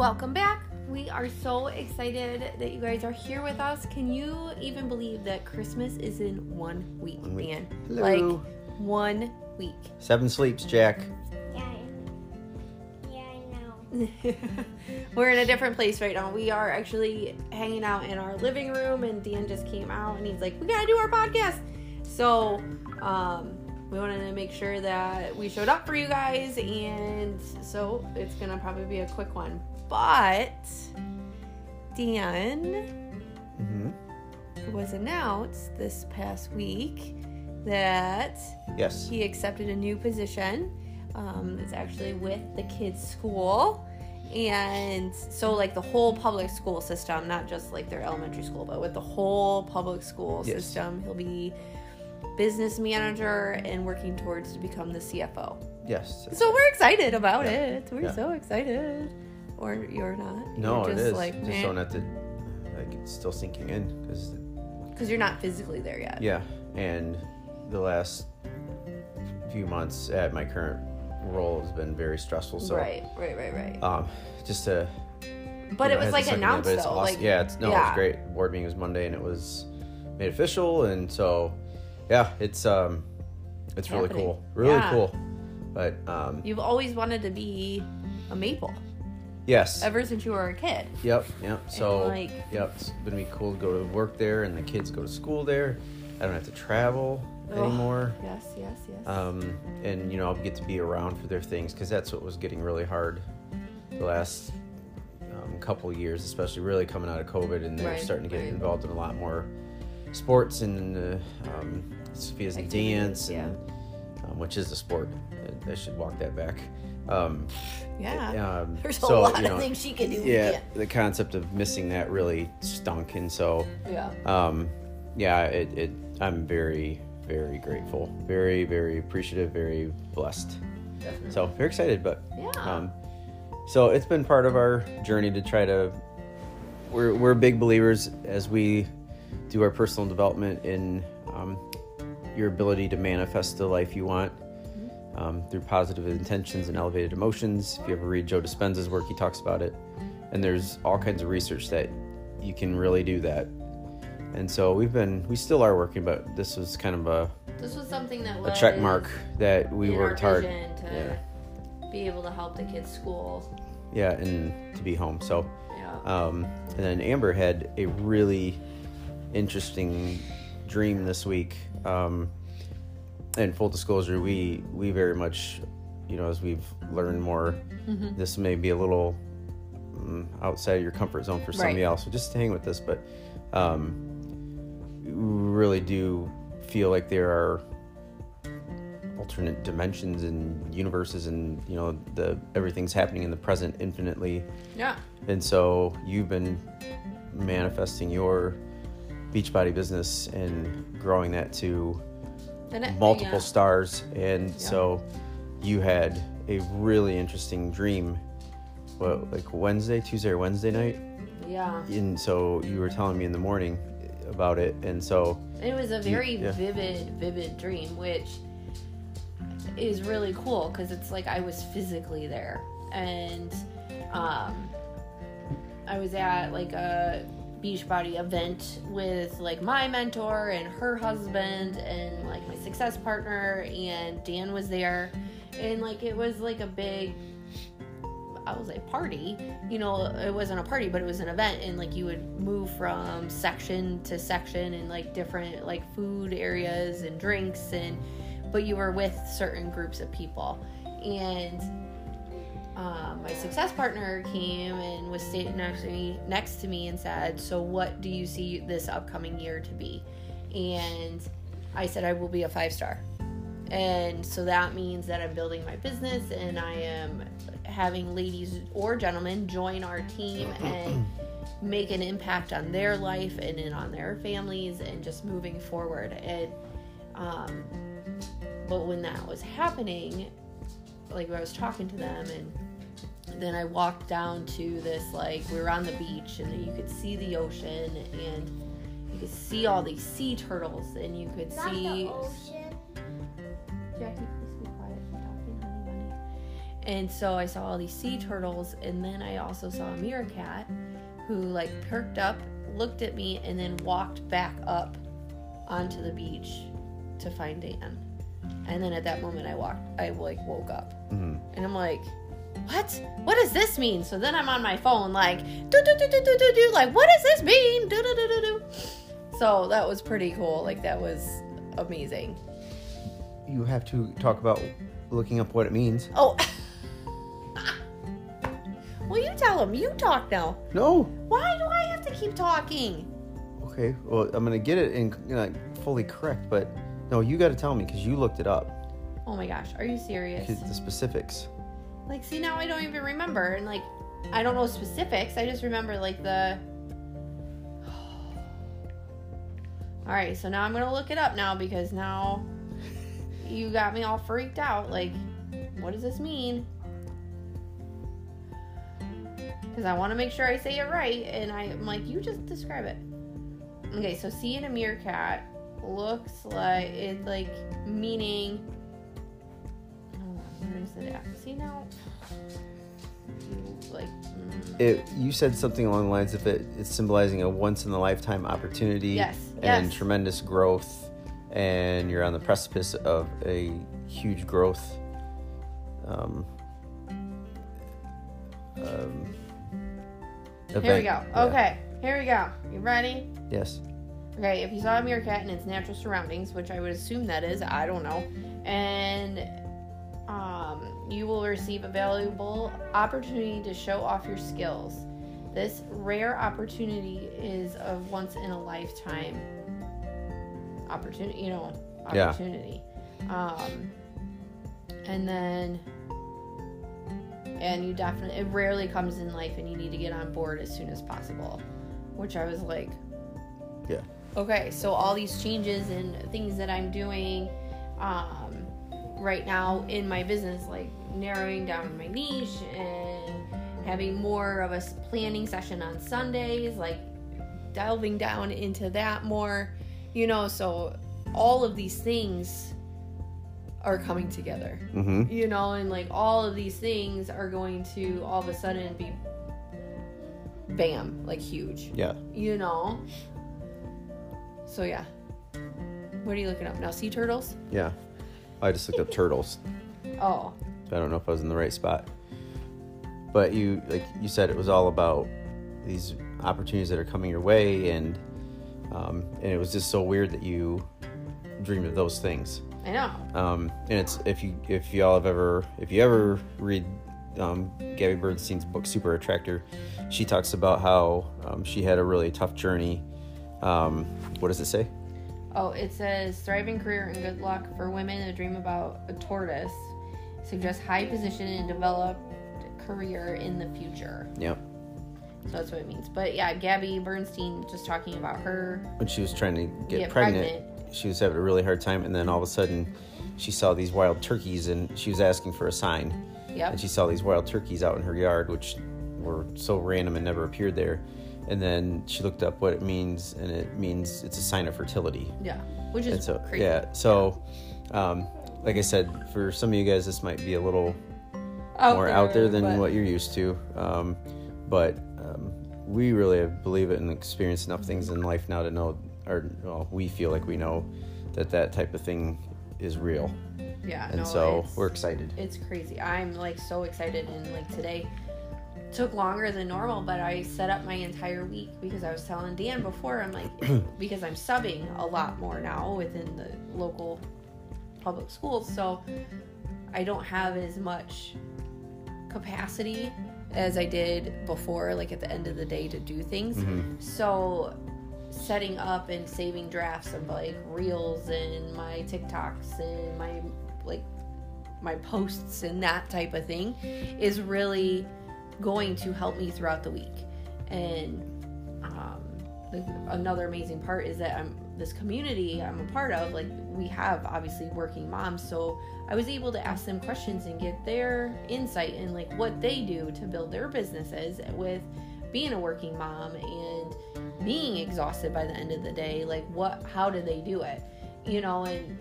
Welcome back. We are so excited that you guys are here with us. Can you even believe that Christmas is in one week, One week. man? Hello. Like one week. Seven sleeps, Jack. Yeah, I- yeah, I know. We're in a different place right now. We are actually hanging out in our living room, and Dan just came out and he's like, We gotta do our podcast. So, um, we wanted to make sure that we showed up for you guys, and so it's gonna probably be a quick one. But, Dan, hmm was announced this past week that Yes. he accepted a new position. Um, it's actually with the kids' school. And so, like the whole public school system, not just like their elementary school, but with the whole public school Yes. system, he'll be business manager and working towards to become the CFO. Yes. So we're excited about Yeah. it. We're Yeah. so excited. Or you're not. No, you're it is. Like, just don't have to. Like it's still sinking in because because you're not physically there yet. yeah, and the last few months at my current role has been very stressful. So right, right, right, right. um, just to. but you it was like in, announced but it's though. awesome. Like yeah, it's no, it was great. Board meeting was Monday and it was made official, and so yeah, it's um, it's really cool, really Yeah. cool. But um, You've always wanted to be a maple yes, ever since you were a kid. Yep, yep. So, like- yep, it's gonna be cool to go to work there, and the kids go to school there. I don't have to travel Ugh. anymore, Yes, yes, yes. um, and you know I'll get to be around for their things because that's what was getting really hard the last um, couple years, especially really coming out of COVID, and they're Right, starting to get right. involved in a lot more sports and uh, um, Sophia's in dance, and um, which is a sport. I, I should walk that back. Um, yeah. um, There's a so, lot you know, of things she can do. yeah, the concept of missing that really stunk, and so Yeah. um, yeah, it, it I'm very very grateful, very very appreciative, very blessed. Definitely. So very excited, but Yeah. um, so it's been part of our journey to try to. We're we're big believers as we do our personal development in um, your ability to manifest the life you want um, through positive intentions and elevated emotions. If you ever read Joe Dispenza's work, he talks about it, and there's all kinds of research that you can really do that. And so we've been, we still are working, but this was kind of a, this was something that a was check mark that we worked hard. to be able to help the kids' school. Yeah, and to be home. So, Yeah. um, and then Amber had a really interesting dream this week. Um, and full disclosure, we we very much, you know, as we've learned more, Mm-hmm. this may be a little mm, outside of your comfort zone for somebody Right. else. So just hang with this, but um, we really do feel like there are alternate dimensions and universes, and you know, the everything's happening in the present infinitely. yeah. And so you've been manifesting your Beachbody business and growing that to it- multiple yeah. stars. And so you had a really interesting dream. What, like Wednesday, Tuesday, or Wednesday night? Yeah. And so you were telling me in the morning about it. And so, It was a very yeah. vivid, vivid dream, which is really cool because it's like I was physically there, and um, I was at like a Beachbody event with like my mentor and her husband and like my success partner, and Dan was there, and like it was like a big I was a party. You know, it wasn't a party, but it was an event, and like you would move from section to section and like different like food areas and drinks, and but you were with certain groups of people. And um, my success partner came and was sitting next to me, next to me, and said, "So, what do you see this upcoming year to be?" And I said, "I will be a five star." And so that means that I'm building my business and I am having ladies or gentlemen join our team and make an impact on their life and in on their families and just moving forward. And um, but when that was happening, like I was talking to them and then I walked down to this like we were on the beach and you could see the ocean and you could see all these sea turtles and you could Not see the ocean. Jackie, please be quiet. I'm talking, honey bunny. And so I saw all these sea turtles, and then I also saw a meerkat who like perked up, looked at me, and then walked back up onto the beach to find Dan. And then at that moment, I walked, I like woke up, Mhm. and I'm like, "What? What does this mean?" So then I'm on my phone, like, do do do do do do do, like, what does this mean? Do do do do do. So that was pretty cool. Like that was amazing. You have to talk about looking up what it means. Oh. well, you tell him. You talk now. No. Why do I have to keep talking? Okay. Well, I'm gonna get it in you know, fully correct, but no, you got to tell me because you looked it up. Oh my gosh, are you serious? The specifics. Like, see, now I don't even remember. And, like, I don't know specifics. I just remember, like, the. All right, so now I'm to look it up now because now you got me all freaked out. Like, what does this mean? Because I want to make sure I say it right. And I, I'm like, you just describe it. Okay, so seeing a meerkat looks like it's like meaning. Hold where is it at? See now? You like. mm, It. You said something along the lines of it. It's symbolizing a once in a lifetime opportunity. Yes, And yes. tremendous growth, and you're on the precipice of a huge growth. Um. um Here we go. Yeah. Okay, here we go. You ready? Yes. Okay, if you saw a meerkat in its natural surroundings, which I would assume that is, I don't know, and um, you will receive a valuable opportunity to show off your skills. This rare opportunity is of once in a lifetime opportunity, you know, Yeah. opportunity. Um, and then, and you definitely, it rarely comes in life, and you need to get on board as soon as possible. Which I was like, Yeah. Okay, so all these changes and things that I'm doing um, right now in my business, like narrowing down my niche and having more of a planning session on Sundays, like delving down into that more, you know, so all of these things are coming together, Mm-hmm. you know, and like all of these things are going to all of a sudden be bam, like huge Yeah. you know. So yeah. What are you looking up now? Sea turtles? Yeah. I just looked up turtles. Oh, I don't know if I was in the right spot. But you like you said it was all about these opportunities that are coming your way and um, and it was just so weird that you dreamed of those things. I know. Um, and it's if you if y'all have ever if you ever read um, Gabby Bernstein's book Super Attractor, she talks about how um, she had a really tough journey. Um, what does it say? Oh, it says thriving career and good luck for women that dream about a tortoise. Suggests high position and developed career in the future. Yep. So that's what it means. But yeah, Gabby Bernstein just talking about her when she was trying to get, Get pregnant, she was having a really hard time and then all of a sudden she saw these wild turkeys and she was asking for a sign Yep. and she saw these wild turkeys out in her yard which were so random and never appeared there and then she looked up what it means and it means it's a sign of fertility Yeah. Which and is so crazy. yeah so um, like i said for some of you guys this might be a little Out more out there than but- what you're used to. Um, but um, we really believe it and experienced enough things in life now to know, or well, we feel like we know that that type of thing is real, Yeah. and no, so we're excited. it's crazy. I'm like so excited and like today took longer than normal, but I set up my entire week because I was telling Dan before I'm like because I'm subbing a lot more now within the local public schools, so I don't have as much capacity as I did before like at the end of the day to do things. Mhm. So setting up and saving drafts of like reels and my TikToks and my like my posts and that type of thing is really going to help me throughout the week. And um, the, another amazing part is that I'm this community I'm a part of. Like we have obviously working moms, so I was able to ask them questions and get their insight and like what they do to build their businesses with being a working mom and being exhausted by the end of the day. Like what? How do they do it? You know, and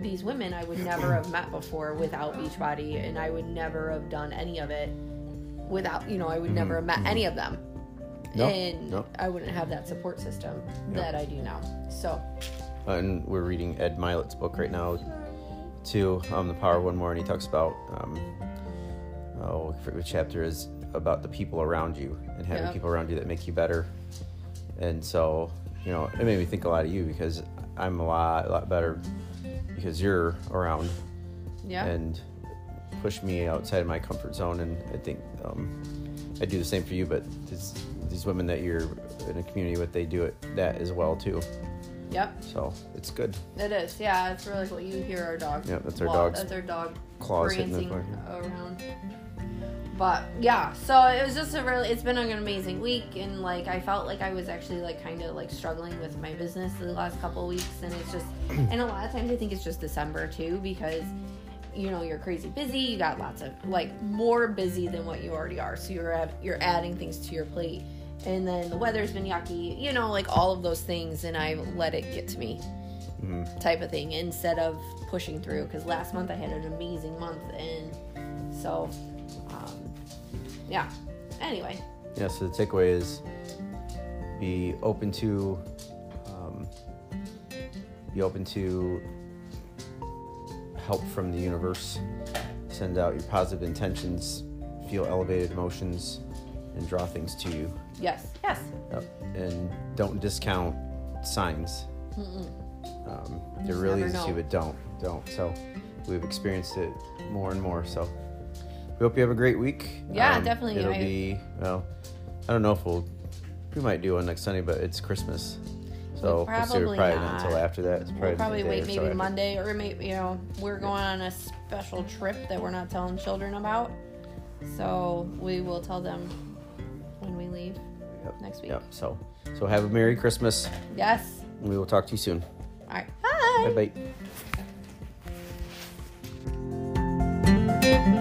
these women I would never have met before without Beachbody, and I would never have done any of it without, you know, I would never have met any of them. Mm-hmm. And. I wouldn't have that support system that I do now. So, and we're reading Ed Mylett's book right now, too. Um, the Power of One More, and he talks about um, oh, what chapter is about the people around you and having Yeah. people around you that make you better. And so, you know, it made me think a lot of you because I'm a lot, a lot better because you're around yeah. and push me outside of my comfort zone. And I think um, I do the same for you, but this, these women that you're in a community with, they do it that as well too. yep. So it's good. It is. Yeah, it's really cool. You hear our dog. Yeah, that's our Well, dog's That's our dog claws hitting around. But yeah, so it was just a really. It's been an amazing week, and like I felt like I was actually like kind of like struggling with my business the last couple of weeks, and it's just. and a lot of times I think it's just December too because. You know you're crazy busy. You got lots of like more busy than what you already are. So you're you're adding things to your plate, and then the weather's been yucky. You know, like all of those things, and I let it get to me Mhm. type of thing instead of pushing through because last month i had an amazing month and so um, yeah anyway Yeah, so the takeaway is be open to um, be open to help from the universe. Send out your positive intentions, feel elevated emotions, and draw things to you. yes yes Yep. And don't discount signs. Mm-mm. Um, they're really never easy to know. but don't don't. So we've experienced it more and more. So we hope you have a great week. Um, Yeah, definitely. It'll I- be well. I don't know if we'll. We might do one next Sunday, but it's Christmas, so probably, probably not. until after that. Probably we'll probably wait maybe Monday or maybe you know we're going on a special trip that we're not telling children about. So we will tell them when we leave yep. next week. Yep. So so have a merry Christmas. Yes. We will talk to you soon. All right. Bye. Bye bye.